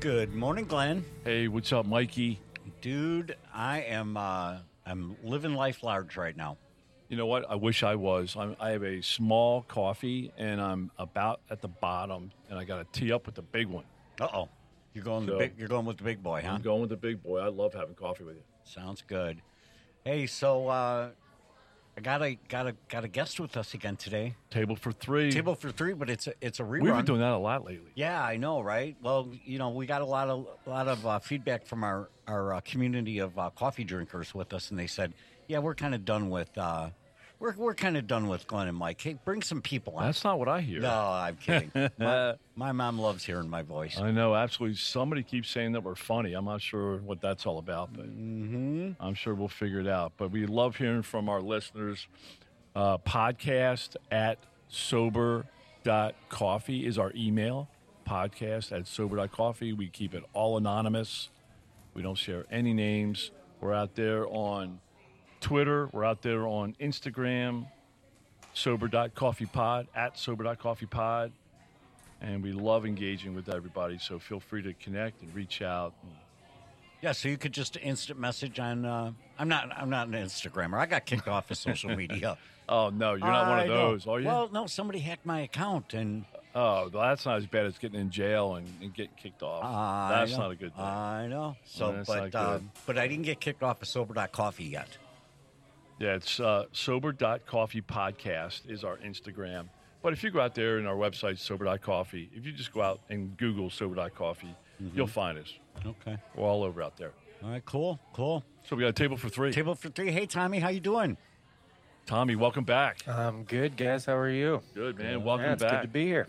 Good morning, Glenn. Hey, what's up, Mikey? Dude, I am uh, I'm living life large right now. You know what? I wish I was. I'm, I have a small coffee, and I'm about at the bottom, and I got to tee up with the big one. Uh oh, you're going the big. You're going with the big boy, huh? I'm going with the big boy. I love having coffee with you. Sounds good. Hey, so uh, I got a got a got a guest with us again today. Table for three. Table for three, but it's a it's a rerun. We've been doing that a lot lately. Yeah, I know, right? Well, you know, we got a lot of a lot of uh, feedback from our our uh, community of uh, coffee drinkers with us, and they said, "Yeah, we're kind of done with uh, we're we're kind of done with Glenn and Mike. Hey, bring some people on." That's not what I hear. no, I'm kidding. my, my mom loves hearing my voice. I know, absolutely. Somebody keeps saying that we're funny. I'm not sure what that's all about, but Mm-hmm. I'm sure we'll figure it out. But we love hearing from our listeners. Uh, podcast at sober.coffee is our email. Podcast at sober.coffee. We keep it all anonymous. We don't share any names. We're out there on Twitter. We're out there on Instagram, sober.coffeepod, at sober.coffeepod. And we love engaging with everybody. So feel free to connect and reach out. Yeah, so you could just instant message on. Uh, I'm not. I'm not an Instagrammer. I got kicked off of social media. Oh, no, you're not one I of know. those, are you? Well, no. Somebody hacked my account, and Oh, well, that's not as bad as getting in jail and, and getting kicked off. I that's know. not a good thing. I know. So, but uh, but I didn't get kicked off of sober.coffee yet. Yeah, it's uh, sober.coffee podcast is our Instagram. But if you go out there in our website, sober.coffee, if you just go out and Google sober.coffee, Mm-hmm. you'll find us. Okay. We're all over out there. All right. Cool. Cool. So we got a table for three. Table for three. Hey, Tommy, how you doing? Tommy, welcome back. I'm good, guys. How are you? Good, man. Welcome yeah, it's back. good to be here.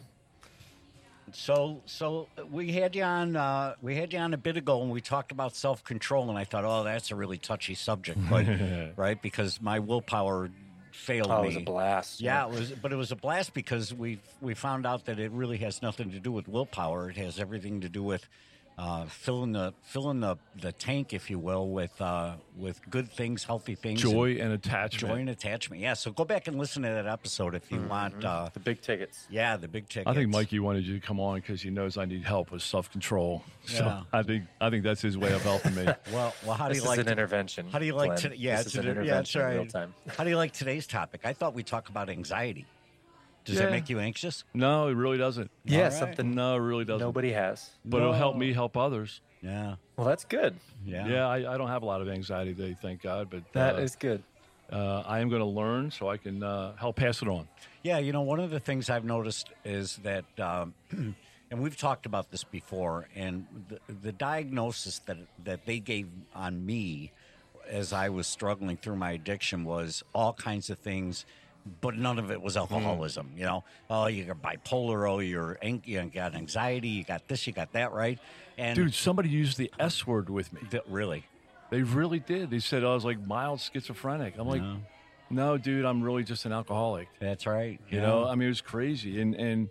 So, so we had you on. Uh, we had you on a bit ago, and we talked about self control. And I thought, oh, that's a really touchy subject, but right because my willpower failed Oh, me. it was a blast. Yeah, it was, but it was a blast because we we found out that it really has nothing to do with willpower. It has everything to do with uh, filling the filling the, the tank, if you will, with uh, with good things, healthy things, Joy and attachment. joy and attachment. Yeah, so go back and listen to that episode if you want. Uh, The big tickets. yeah, the big tickets. I think Mikey wanted you to come on because he knows I need help with self control. So Yeah. I think I think that's his way of helping me. Well, well, how do This you is like an intervention. How do you like Glenn. today? Yeah, this it's is an an- yeah, that's intervention in right. real time. How do you like today's topic? I thought we talk about anxiety. Does Yeah. that make you anxious? no, it really doesn't. Yeah, All right. something No, it really doesn't. nobody has. But it'll help me help others. Yeah, Well, that's good. yeah, Yeah, I, I don't have a lot of anxiety today, thank God. But That uh, is good. uh, I am going to learn so I can uh, help pass it on. Yeah, you know, one of the things I've noticed is that, um, and we've talked about this before, and the, the diagnosis that that they gave on me as I was struggling through my addiction was all kinds of things, but none of it was alcoholism. You know, oh, you're bipolar, oh, you're you got anxiety, you got this, you got that, right? And Dude, somebody used the S word with me. th- really, They really did. They said I was like mild schizophrenic. I'm like, no, dude, I'm really just an alcoholic. that's right. You know, I mean, it was crazy. And, and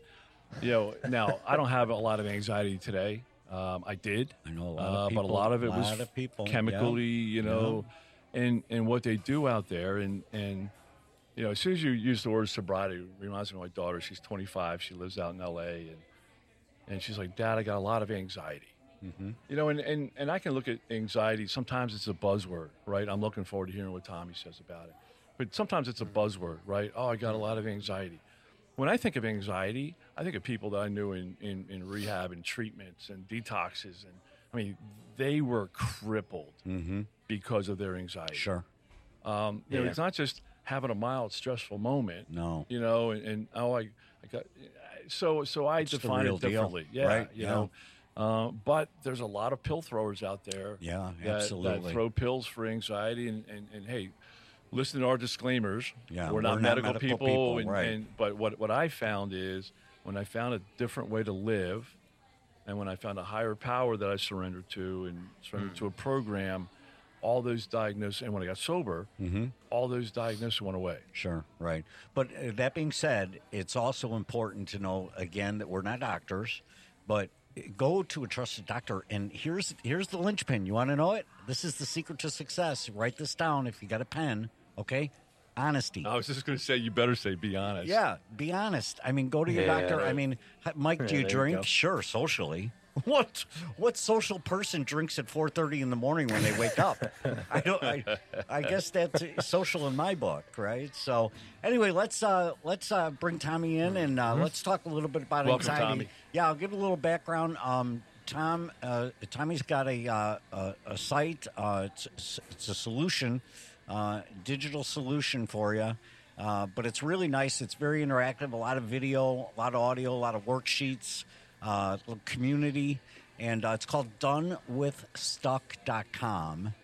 you know, now I don't have a lot of anxiety today. Um, I did. I know a lot of uh, people- But a lot of it lot was of people, yeah. chemically, you know, and, and what they do out there. And, and, you know, as soon as you use the word sobriety, it reminds me of my daughter. She's 25. She lives out in L.A. And, and she's like, Dad, I got a lot of anxiety. Mm-hmm. You know, and, and, and I can look at anxiety. Sometimes it's a buzzword, right? I'm looking forward to hearing what Tommy says about it. But sometimes it's a mm-hmm. buzzword, right? Oh, I got a mm-hmm. lot of anxiety. When I think of anxiety, I think of people that I knew in, in, in rehab and treatments and detoxes. And I mean, they were crippled because of their anxiety. Sure. Um, you know, it's not just having a mild stressful moment. No. You know, and, and oh, I, I got so so I the define it deal, differently. Yeah, right? You Yeah. know, uh, but there's a lot of pill throwers out there. Yeah, that, absolutely. That throw pills for anxiety, and, and, and hey, listen to our disclaimers. Yeah, we're not, we're not medical, medical people, people, and, right. and but what what I found is when I found a different way to live And when I found a higher power that I surrendered to and surrendered to a program, all those diagnoses, and when I got sober, all those diagnoses went away. Sure, right. But uh, that being said, it's also important to know again that we're not doctors, but go to a trusted doctor. And here's here's the linchpin. You want to know it? This is the secret to success. Write this down if you got a pen. Okay, honesty. I was just going to say, you better say, be honest. Yeah, be honest. I mean, go to your Yeah. doctor. I mean, Mike, do Yeah, you there you drink? go. Sure, socially. What what social person drinks at four thirty in the morning when they wake up? I don't. I, I guess that's social in my book, right? So anyway, let's uh, let's uh, bring Tommy in and uh, let's talk a little bit about Welcome, anxiety. Tommy. Yeah, I'll give a little background. Um, Tom, uh, Tommy's got a uh, a, a site. Uh, it's it's a solution, uh, digital solution for you. Uh, but it's really nice. It's very interactive. A lot of video, a lot of audio, a lot of worksheets, uh, community, and uh, it's called donewithstuck.com.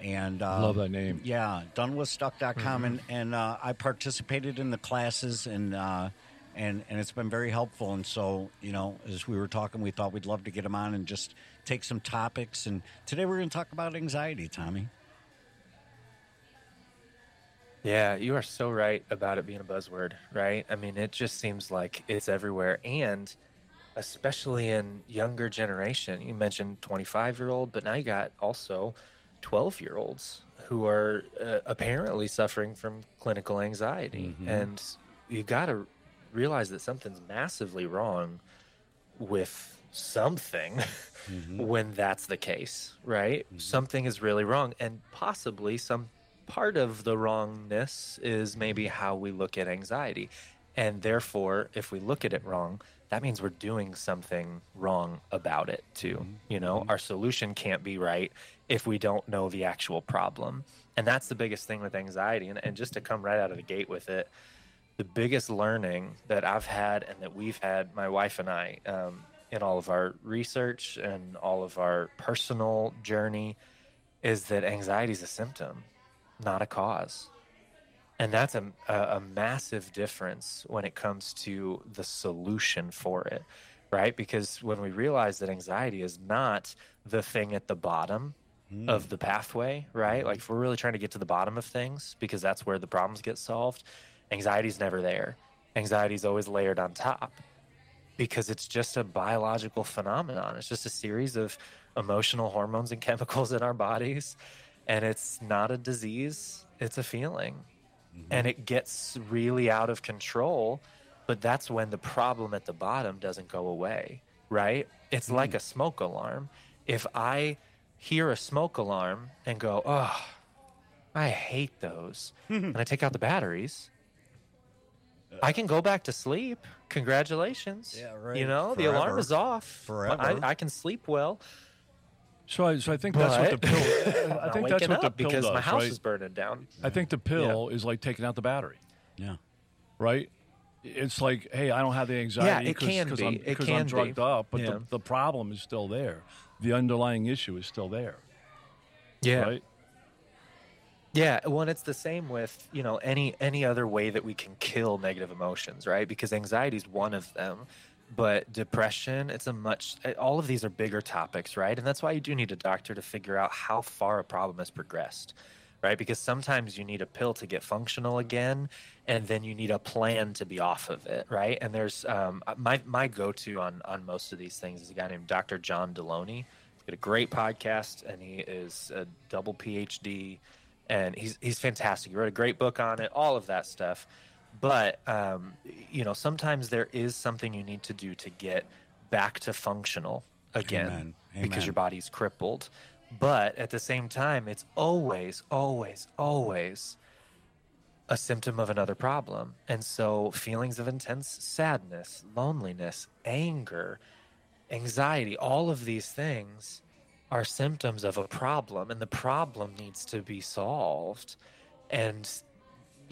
And uh, Love that name. yeah, donewithstuck.com. And, and uh, I participated in the classes and, uh, and, and it's been very helpful. And so, you know, as we were talking, we thought we'd love to get him on and just take some topics. And today we're going to talk about anxiety, Tommy. Yeah, you are so right about it being a buzzword, right? I mean, it just seems like it's everywhere. And especially in younger generation, you mentioned 25 year old, but now you got also 12 year olds who are uh, apparently suffering from clinical anxiety. Mm-hmm. And you got to realize that something's massively wrong with something mm-hmm. when that's the case, right? Mm-hmm. Something is really wrong. And possibly some part of the wrongness is maybe how we look at anxiety. And therefore, if we look at it wrong, that means we're doing something wrong about it too. You know, our solution can't be right if we don't know the actual problem. And that's the biggest thing with anxiety. And, and just to come right out of the gate with it, the biggest learning that I've had and that we've had, my wife and I, um, in all of our research and all of our personal journey, is that anxiety is a symptom, not a cause. And that's a, a, massive difference when it comes to the solution for it, right? Because when we realize that anxiety is not the thing at the bottom hmm. of the pathway, right? Like if we're really trying to get to the bottom of things, because that's where the problems get solved, anxiety's never there. Anxiety's always layered on top because it's just a biological phenomenon. It's just a series of emotional hormones and chemicals in our bodies. And it's not a disease, it's a feeling. Mm-hmm. And it gets really out of control. But that's when the problem at the bottom doesn't go away, right? It's mm-hmm. like a smoke alarm. If I hear a smoke alarm and go, oh, I hate those, and I take out the batteries, I can go back to sleep. Congratulations. Yeah, right. You know, the alarm is off. Forever. I, I can sleep well. So I, so I think that's what the pill. I think that's what the up pill because does, my house right? is burning down. I think the pill is like taking out the battery, Yeah. right? It's like, hey, I don't have the anxiety it can because be. I'm, It can I'm be. drugged up, but Yeah. the, the problem is still there. The underlying issue is still there, Yeah. right? Yeah, well, and it's the same with you know any any other way that we can kill negative emotions, right? Because anxiety is one of them, but depression, it's a much. eh, All of these are bigger topics, right? And that's why you do need a doctor to figure out how far a problem has progressed, right? Because sometimes you need a pill to get functional again, and then you need a plan to be off of it, right? And there's um, my my go to on on most of these things is a guy named Dr. John Delony. He's got a great podcast, and he is a double PhD and he's he's fantastic. He wrote a great book on it, all of that stuff. But um, you know, sometimes there is something you need to do to get back to functional again Amen. because your body's crippled. But at the same time, it's always, always, always a symptom of another problem. And so, feelings of intense sadness, loneliness, anger, anxiety, all of these things are symptoms of a problem, and the problem needs to be solved. And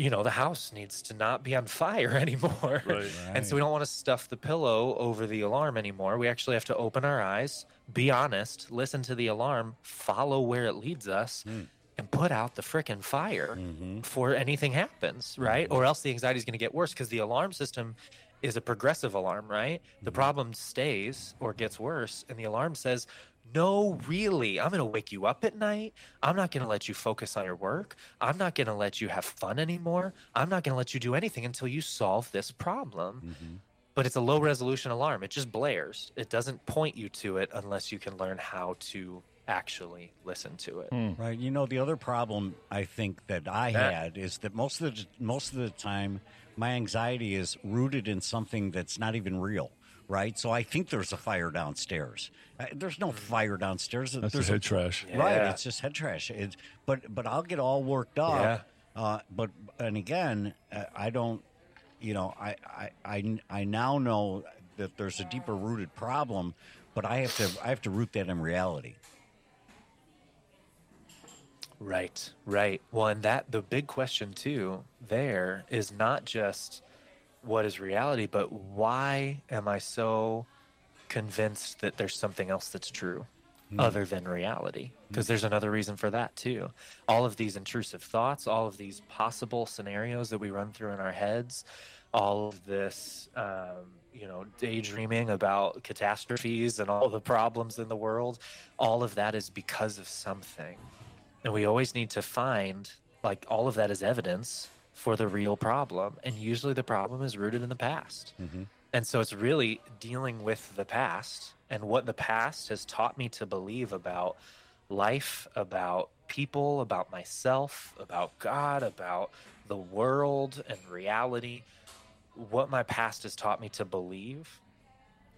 you know, the house needs to not be on fire anymore. Right. And so we don't want to stuff the pillow over the alarm anymore. We actually have to open our eyes, be honest, listen to the alarm, follow where it leads us, hmm. and put out the frickin' fire mm-hmm. before anything happens, mm-hmm. right? Or else the anxiety is going to get worse because the alarm system is a progressive alarm, right? The mm-hmm. problem stays or gets worse, and the alarm says, No, really, I'm going to wake you up at night. I'm not going to let you focus on your work. I'm not going to let you have fun anymore. I'm not going to let you do anything until you solve this problem. Mm-hmm. But it's a low resolution alarm. It just blares. It doesn't point you to it unless you can learn how to actually listen to it. Right. You know, the other problem I think that I Yeah. had is that most of the most of the time, my anxiety is rooted in something that's not even real. Right. So I think there's a fire downstairs. Uh, There's no fire downstairs. That's there's the head trash. Right. Yeah. It's just head trash. It's, but but I'll get all worked up. Yeah. Uh, but and again, uh, I don't. You know, I, I I I now know that there's a deeper rooted problem, but I have to I have to root that in reality. Right, right. Well, and that the big question too there is not just what is reality, but why am I so convinced that there's something else that's true other than reality? Because there's another reason for that too. All of these intrusive thoughts, all of these possible scenarios that we run through in our heads, all of this, um, you know, daydreaming about catastrophes and all the problems in the world, all of that is because of something. And we always need to find like all of that is evidence for the real problem. And usually the problem is rooted in the past. Mm-hmm. And so it's really dealing with the past and what the past has taught me to believe about life, about people, about myself, about God, about the world and reality. What my past has taught me to believe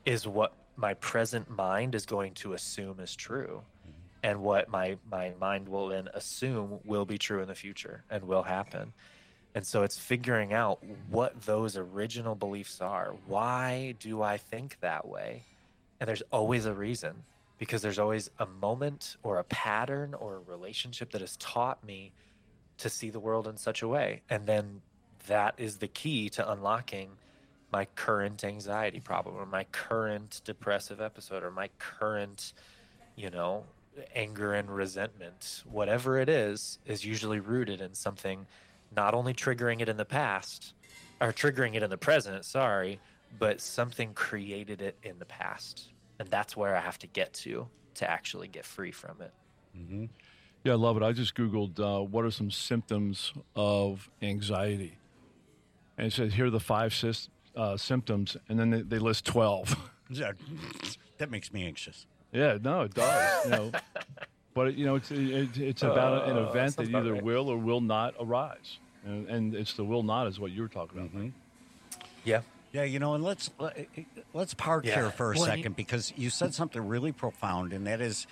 is what my present mind is going to assume is true mm-hmm. and what my my mind will then assume will be true in the future and will happen and so it's figuring out what those original beliefs are. Why do i think that way? And there's always a reason because there's always a moment or a pattern or a relationship that has taught me to see the world in such a way. And then that is the key to unlocking my current anxiety problem or my current depressive episode or my current you know anger and resentment. Whatever it is is usually rooted in something not only triggering it in the past or triggering it in the present sorry but something created it in the past and that's where i have to get to to actually get free from it Yeah, I love it. I just Googled uh, what are some symptoms of anxiety. And it says here are the five sys- uh, symptoms, and then they, they list 12. That, that makes me anxious. yeah, no, it does. You know, but, you know, it's, it, it's uh, about an Uh, event that sounds either right. will or will not arise. And, and it's the will not is what you were talking about. Mike. Mm-hmm. yeah Yeah, you know, and let's let- eh, eh, let's park Yeah. here for a Well, you- second because you said something really profound, and that is,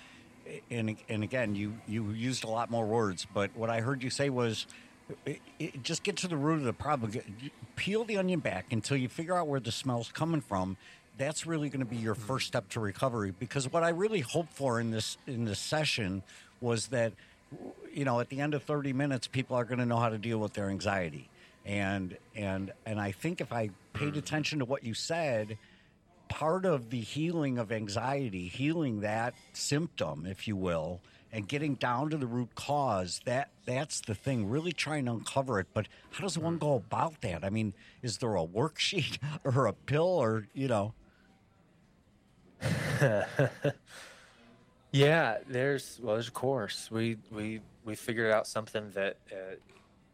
eh, and and again, you you used a lot more words, but what I heard you say was, it, it, just get to the root of the problem. Peel the onion back until you figure out where the smell's coming from. That's really going to be your first step to recovery. Because what I really hoped for in this in this session was that, you know, at the end of thirty minutes, people are going to know how to deal with their anxiety and and and I think if I paid mm. attention to what you said, part of the healing of anxiety, healing that symptom, if you will, and getting down to the root cause, that that's the thing, really trying to uncover it. But how does one mm. go about that? I mean, is there a worksheet or a pill or, you know? Yeah, there's well, there's a course. We we we figured out something that uh,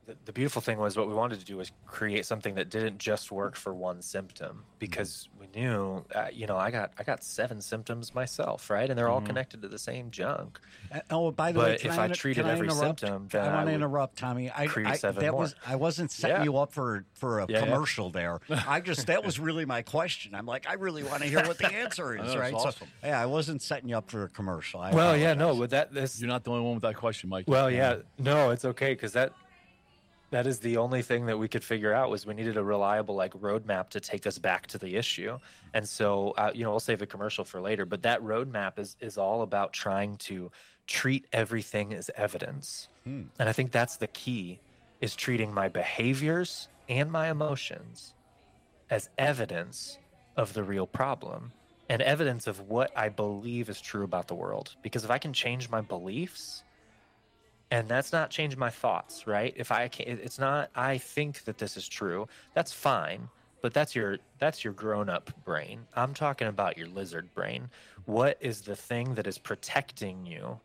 the, the beautiful thing was what we wanted to do was create something that didn't just work for one symptom because we knew, uh, you know, I got I got seven symptoms myself, right, and they're all connected to the same junk. Uh, Oh, by the way, But can if I inter- treated can every interrupt? symptom, I then I want to interrupt, Tommy. I, create I seven that more. was I wasn't setting Yeah. you up for for a Yeah, yeah. commercial there. I just that was really my question. I'm like, I really want to hear what the answer is, right? awesome. So, yeah, I wasn't setting you up for a commercial. I Well, yeah, no, apologize. but that this You're not the only one with that question, Mike. Well, yeah, no, it's okay because that that is the only thing that we could figure out was we needed a reliable like roadmap to take us back to the issue. And so, uh, you know, we'll save the commercial for later. But that roadmap is is all about trying to treat everything as evidence. And I think that's the key is treating my behaviors and my emotions as evidence of the real problem and evidence of what I believe is true about the world. Because if I can change my beliefs, and that's not changed my thoughts, right? If I can, it's not, I think that this is true. That's fine. but that's your that's your grown-up brain. I'm talking about your lizard brain. What is the thing that is protecting you?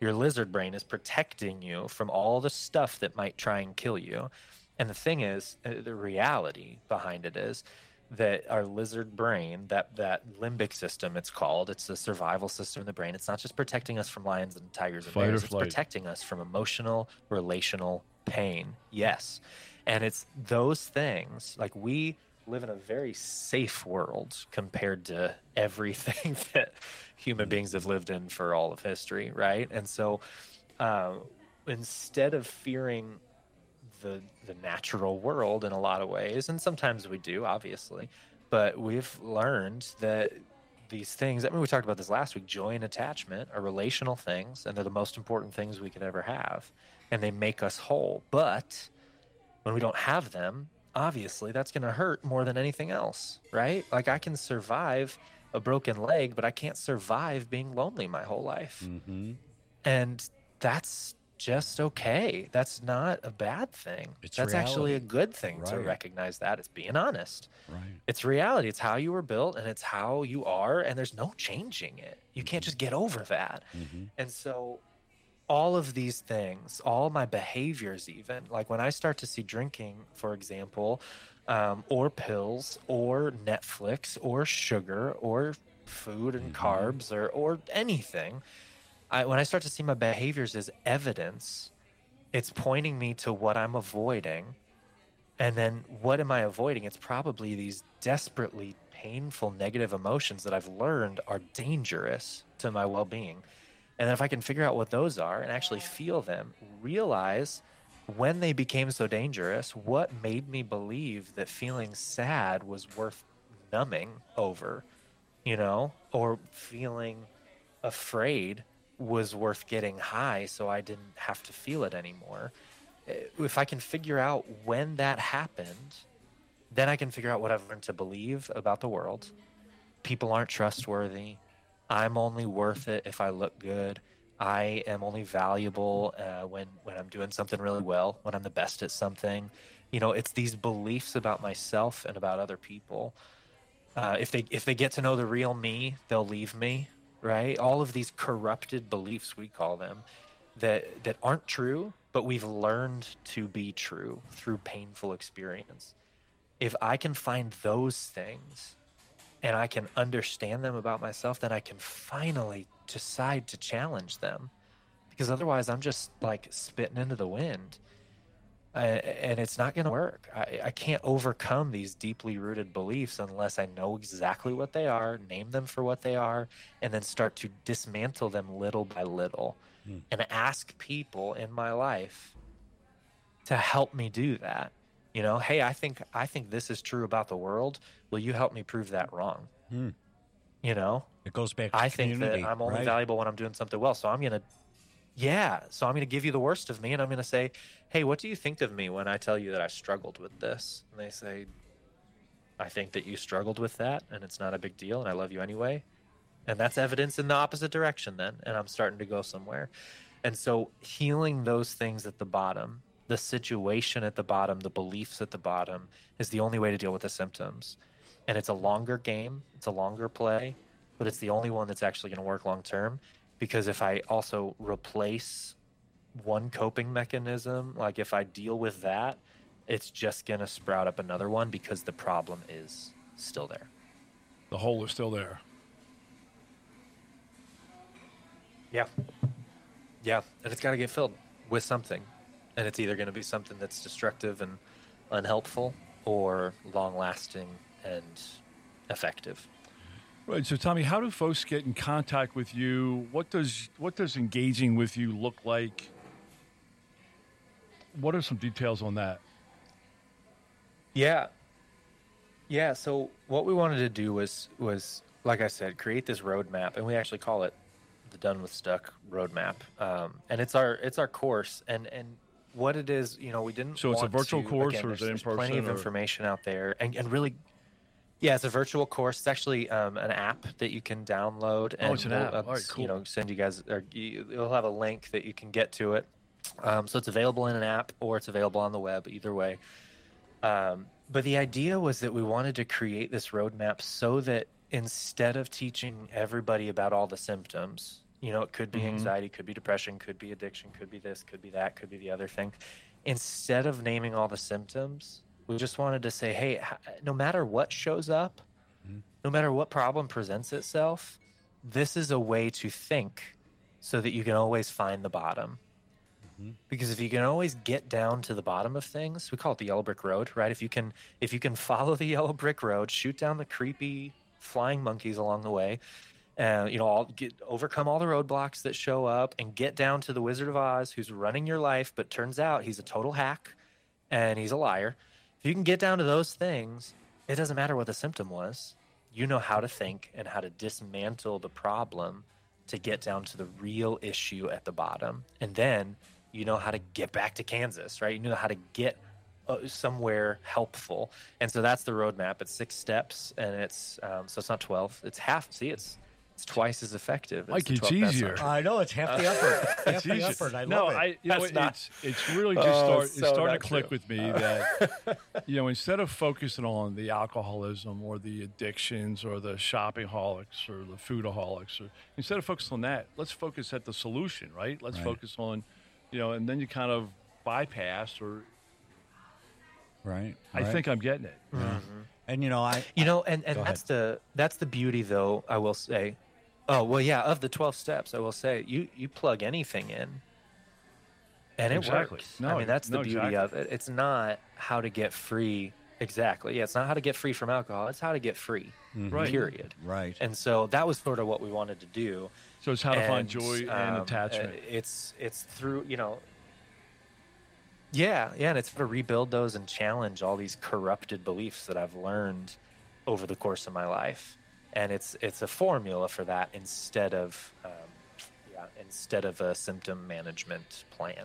Your lizard brain is protecting you from all the stuff that might try and kill you. And the thing is, uh, the reality behind it is that our lizard brain, that that limbic system, it's called, it's the survival system in the brain. It's not just protecting us from lions and tigers and Fight or bears. It's protecting us from emotional, relational pain. Yes, and it's those things. Like we live in a very safe world compared to everything that human beings have lived in for all of history, right? And so, uh, instead of fearing the the natural world in a lot of ways and sometimes we do obviously but we've learned that these things i mean we talked about this last week joy and attachment are relational things and they're the most important things we could ever have and they make us whole but when we don't have them obviously that's going to hurt more than anything else right like i can survive a broken leg but i can't survive being lonely my whole life Mm-hmm. and that's just okay. That's not a bad thing. It's that's actually a good thing to recognize that. It's being honest. Right. It's reality. It's how you were built and it's how you are, and there's no changing it. You can't just get over that. Mm-hmm. And so, all of these things, all my behaviors, even like when I start to see drinking, for example, um, or pills, or Netflix, or sugar, or food and Mhm. carbs, or or anything, I, when I start to see my behaviors as evidence, it's pointing me to what I'm avoiding. And then what am I avoiding? It's probably these desperately painful negative emotions that I've learned are dangerous to my well being. And if I can figure out what those are and actually feel them, realize when they became so dangerous, what made me believe that feeling sad was worth numbing over, you know, or feeling afraid was worth getting high so I didn't have to feel it anymore. Eh, If I can figure out when that happened, then I can figure out what I've learned to believe about the world. People aren't trustworthy. I'm only worth it if I look good. I am only valuable uh, when when I'm doing something really well, when I'm the best at something. You know, it's these beliefs about myself and about other people. Uh, if they if they get to know the real me, they'll leave me. Right? All of these corrupted beliefs, we call them, that that aren't true, but we've learned to be true through painful experience. If I can find those things and I can understand them about myself, then I can finally decide to challenge them. Because otherwise, I'm just like spitting into the wind. And it's not going to work. I, I can't overcome these deeply rooted beliefs unless I know exactly what they are, name them for what they are, and then start to dismantle them little by little Hmm. and ask people in my life to help me do that. You know, hey, I think I think this is true about the world. Will you help me prove that wrong? Hmm. You know, It goes back to I think that I'm only right? valuable when I'm doing something well. So I'm gonna, yeah. So I'm gonna give you the worst of me, and I'm gonna say, hey, what do you think of me when I tell you that I struggled with this? And they say, I think that you struggled with that, and it's not a big deal, and I love you anyway. And that's evidence in the opposite direction, then, and I'm starting to go somewhere. And so healing those things at the bottom, the situation at the bottom, the beliefs at the bottom, is the only way to deal with the symptoms. And it's a longer game, it's a longer play, but it's the only one that's actually going to work long term. Because if I also replace one coping mechanism, like if I deal with that, it's just going to sprout up another one because the problem is still there. The hole is still there. Yeah. Yeah. And it's got to get filled with something. And it's either going to be something that's destructive and unhelpful or long lasting and effective. Right. So, Tommy, how do folks get in contact with you? What does what does engaging with you look like? What are some details on that? Yeah. Yeah. So what we wanted to do was was like I said, create this roadmap, and we actually call it the Done with Stuck roadmap. Um, and it's our it's our course, and and what it is, you know, we didn't. So it's a virtual to- course again, or is it in there's Plenty of or- information out there, and and really. Yeah, it's a virtual course. It's actually um, an app that you can download, and Oh, it's an app. uh, All right, cool. You know, send you guys. Or you, it'll have a link that you can get to it. Um, so it's available in an app or it's available on the web. Either way, um, but the idea was that we wanted to create this roadmap so that instead of teaching everybody about all the symptoms, you know, it could be Mhm. anxiety, could be depression, could be addiction, could be this, could be that, could be the other thing. Instead of naming all the symptoms, we just wanted to say, hey, no matter what shows up, Mhm. no matter what problem presents itself, this is a way to think so that you can always find the bottom. Mhm. Because if you can always get down to the bottom of things, we call it the yellow brick road, right? If you can if you can follow the yellow brick road, shoot down the creepy flying monkeys along the way, uh, you know, all, get overcome all the roadblocks that show up, and get down to the Wizard of Oz, who's running your life, but turns out he's a total hack, and he's a liar. If you can get down to those things, it doesn't matter what the symptom was. You know how to think and how to dismantle the problem to get down to the real issue at the bottom, and then you know how to get back to Kansas, right? You know how to get uh, somewhere helpful, and so that's the roadmap. It's six steps, and it's um, so it's not twelve. It's half. See, it's it's twice as effective. as Mike, the it's easier. on I know it's half the effort. half It's the effort. I no, love it. I, you know, That's not- it's it's really oh, just Oh, start, it's it's so starting to click true. with me uh. that you know instead of focusing on the alcoholism or the addictions or the shopping holics or the foodaholics or instead of focusing on that, let's focus at the solution, right? Let's Right. focus on, you know, and then you kind of bypass or right. I right. think I'm getting it. Mm-hmm. and you know, I You know, and, and Go that's the that's the beauty though, I will say. Oh, well yeah, of the 12 steps, I will say you you plug anything in and it Exactly. works. No, I mean, that's the no, beauty exactly. of it. It's not how to get free exactly. Yeah, it's not how to get free from alcohol. It's how to get free. Right. Period. right. And so that was sort of what we wanted to do. So it's how to find And, joy and um, attachment. uh, It's it's through you know. Yeah, yeah, and it's to rebuild those and challenge all these corrupted beliefs that I've learned over the course of my life, and it's it's a formula for that instead of um, yeah instead of a symptom management plan.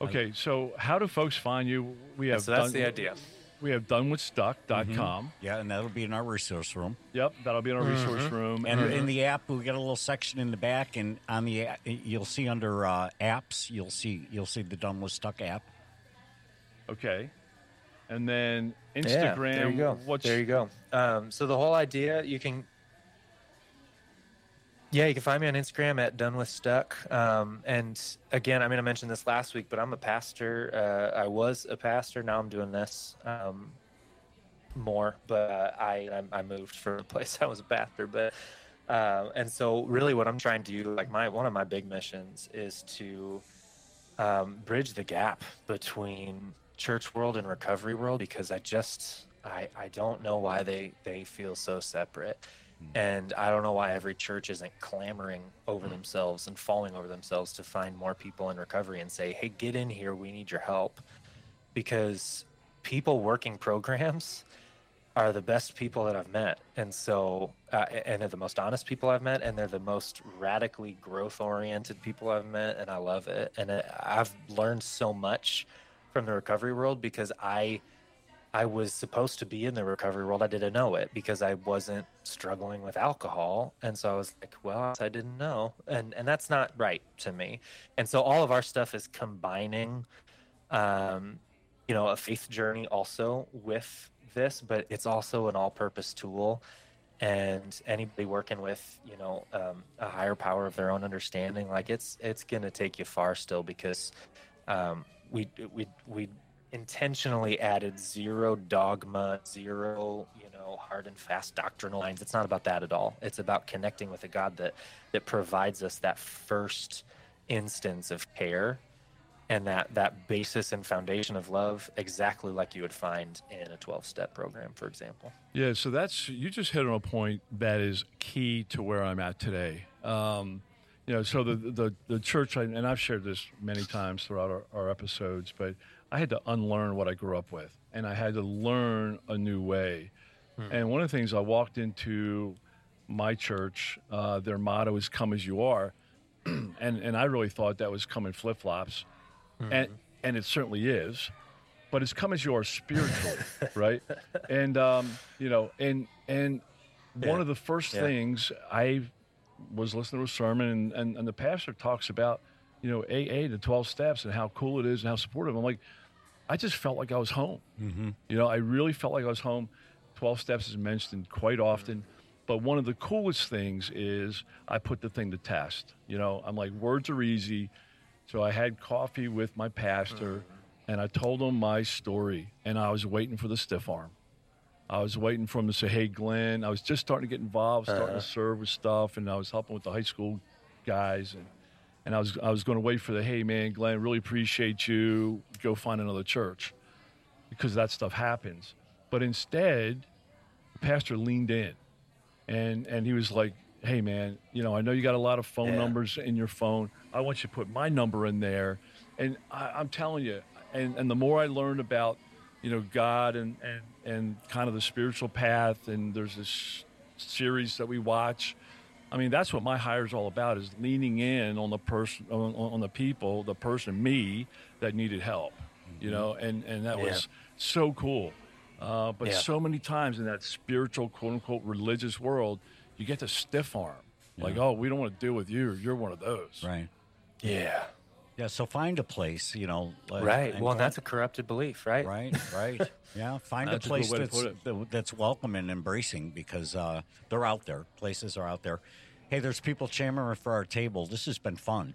Okay, so how do folks find you? We have so that's done, the idea. We have donewithstuck.com. yeah, and that'll be in our resource room. Yep, that'll be in our resource Mm-hmm. room. And in the app, we got a little section in the back, and on the a- you'll see under uh, apps, you'll see you'll see the Done with Stuck app. Okay. And then Instagram. Yeah, there you go. What's there you go. Um, so the whole idea, you can, yeah, you can find me on Instagram at Done with Stuck. Um, and again, I mean, I mentioned this last week, but I'm a pastor. Uh, I was a pastor. Now I'm doing this um, more. But uh, I, I I moved from a place I was a pastor. But uh, and so really, what I'm trying to do, like my one of my big missions, is to um, bridge the gap between church world and recovery world because I just I, I don't know why they they feel so separate. Hmm. And I don't know why every church isn't clamoring over hmm. themselves and falling over themselves to find more people in recovery and say hey get in here. We need your help. Because people working programs are the best people that I've met. And so uh, and they're the most honest people I've met and they're the most radically growth oriented people I've met and I love it. And it, I've learned so much from the recovery world because I I was supposed to be in the recovery world. I didn't know it because I wasn't struggling with alcohol. And so I was like, well, I didn't know. And and that's not right to me. And so all of our stuff is combining um, you know, a faith journey also with this, but it's also an all-purpose tool. And anybody working with, you know, um, a higher power of their own understanding, like it's it's gonna take you far still because um, we we we intentionally added zero dogma, zero you know hard and fast doctrinal lines. It's not about that at all. It's about connecting with a God that that provides us that first instance of care and that that basis and foundation of love exactly like you would find in a 12 step program for example Yeah, so that's you just hit on a point that is key to where I'm at today. Um, you know, so the the the church, and I've shared this many times throughout our, our episodes, but I had to unlearn what I grew up with, and I had to learn a new way. And one of the things I walked into my church, uh, their motto is "Come as you are," and and I really thought that was coming flip flops, and and it certainly is, but it's come as you are spiritually, right? And um, you know, and and one of the first Yeah. things I was listening to a sermon, and, and and the pastor talks about you know AA, the twelve steps, and how cool it is and how supportive. I'm like, I just felt like I was home. Mm-hmm. You know, I really felt like I was home. 12 steps is mentioned quite often. But one of the coolest things is I put the thing to test. You know, I'm like, words are easy. So I had coffee with my pastor and I told him my story. And I was waiting for the stiff arm. I was waiting for him to say, "Hey, Glenn." I was just starting to get involved, starting Uh-huh. to serve with stuff, and I was helping with the high school guys, and and I was I was going to wait for the, "Hey, man, Glenn, really appreciate you. Go find another church," because that stuff happens. But instead, the pastor leaned in, and and he was like, "Hey, man, you know, I know you got a lot of phone Yeah. numbers in your phone. I want you to put my number in there." And I, I'm telling you, and and the more I learned about you know God and and and kind of the spiritual path and there's this series that we watch. I mean that's what my hire is all about is leaning in on the person on, on the people the person me that needed help you know? And and that was so cool. Uh, but Yeah. so many times in that spiritual quote unquote religious world you get the stiff arm. Like oh we don't want to deal with you. You're one of those. Right. Yeah. Yeah. So find a place, you know. like- Right. Well, and that's a corrupted belief, right? Right, right. Yeah, find That's a a place way to that's put that's welcome and embracing because uh, they're out there. Places are out there. Hey, there's people clamoring for our table. This has been fun.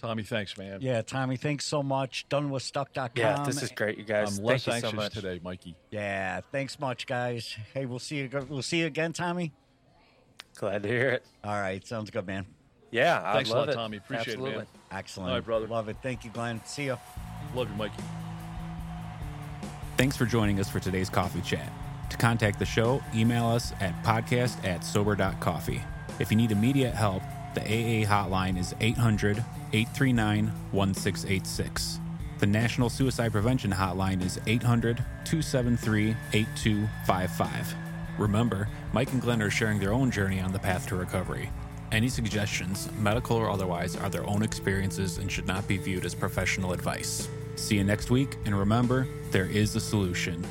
Tommy thanks man Yeah, Tommy, thanks so much. done Donewithstuck.com. Yeah, this is great, you guys. I'm less Thank you anxious so much. today Mikey Yeah, thanks much, guys. Hey, we'll see you. We'll see you again, Tommy. Glad to hear it. All right, sounds good, man. Yeah, I Thanks a lot, it. Tommy. Appreciate it, man. Absolutely. Excellent, All right, brother. Love it. Thank you, Glenn. See ya. love you Mikey Thanks for joining us for today's coffee chat. To contact the show, email us at podcast at sober.coffee. If you need immediate help, the AA hotline is 800 839 1686. The National Suicide Prevention Hotline is 800 273 8255. Remember, Mike and Glenn are sharing their own journey on the path to recovery. Any suggestions, medical or otherwise, are their own experiences and should not be viewed as professional advice. See you next week, and remember, there is a solution.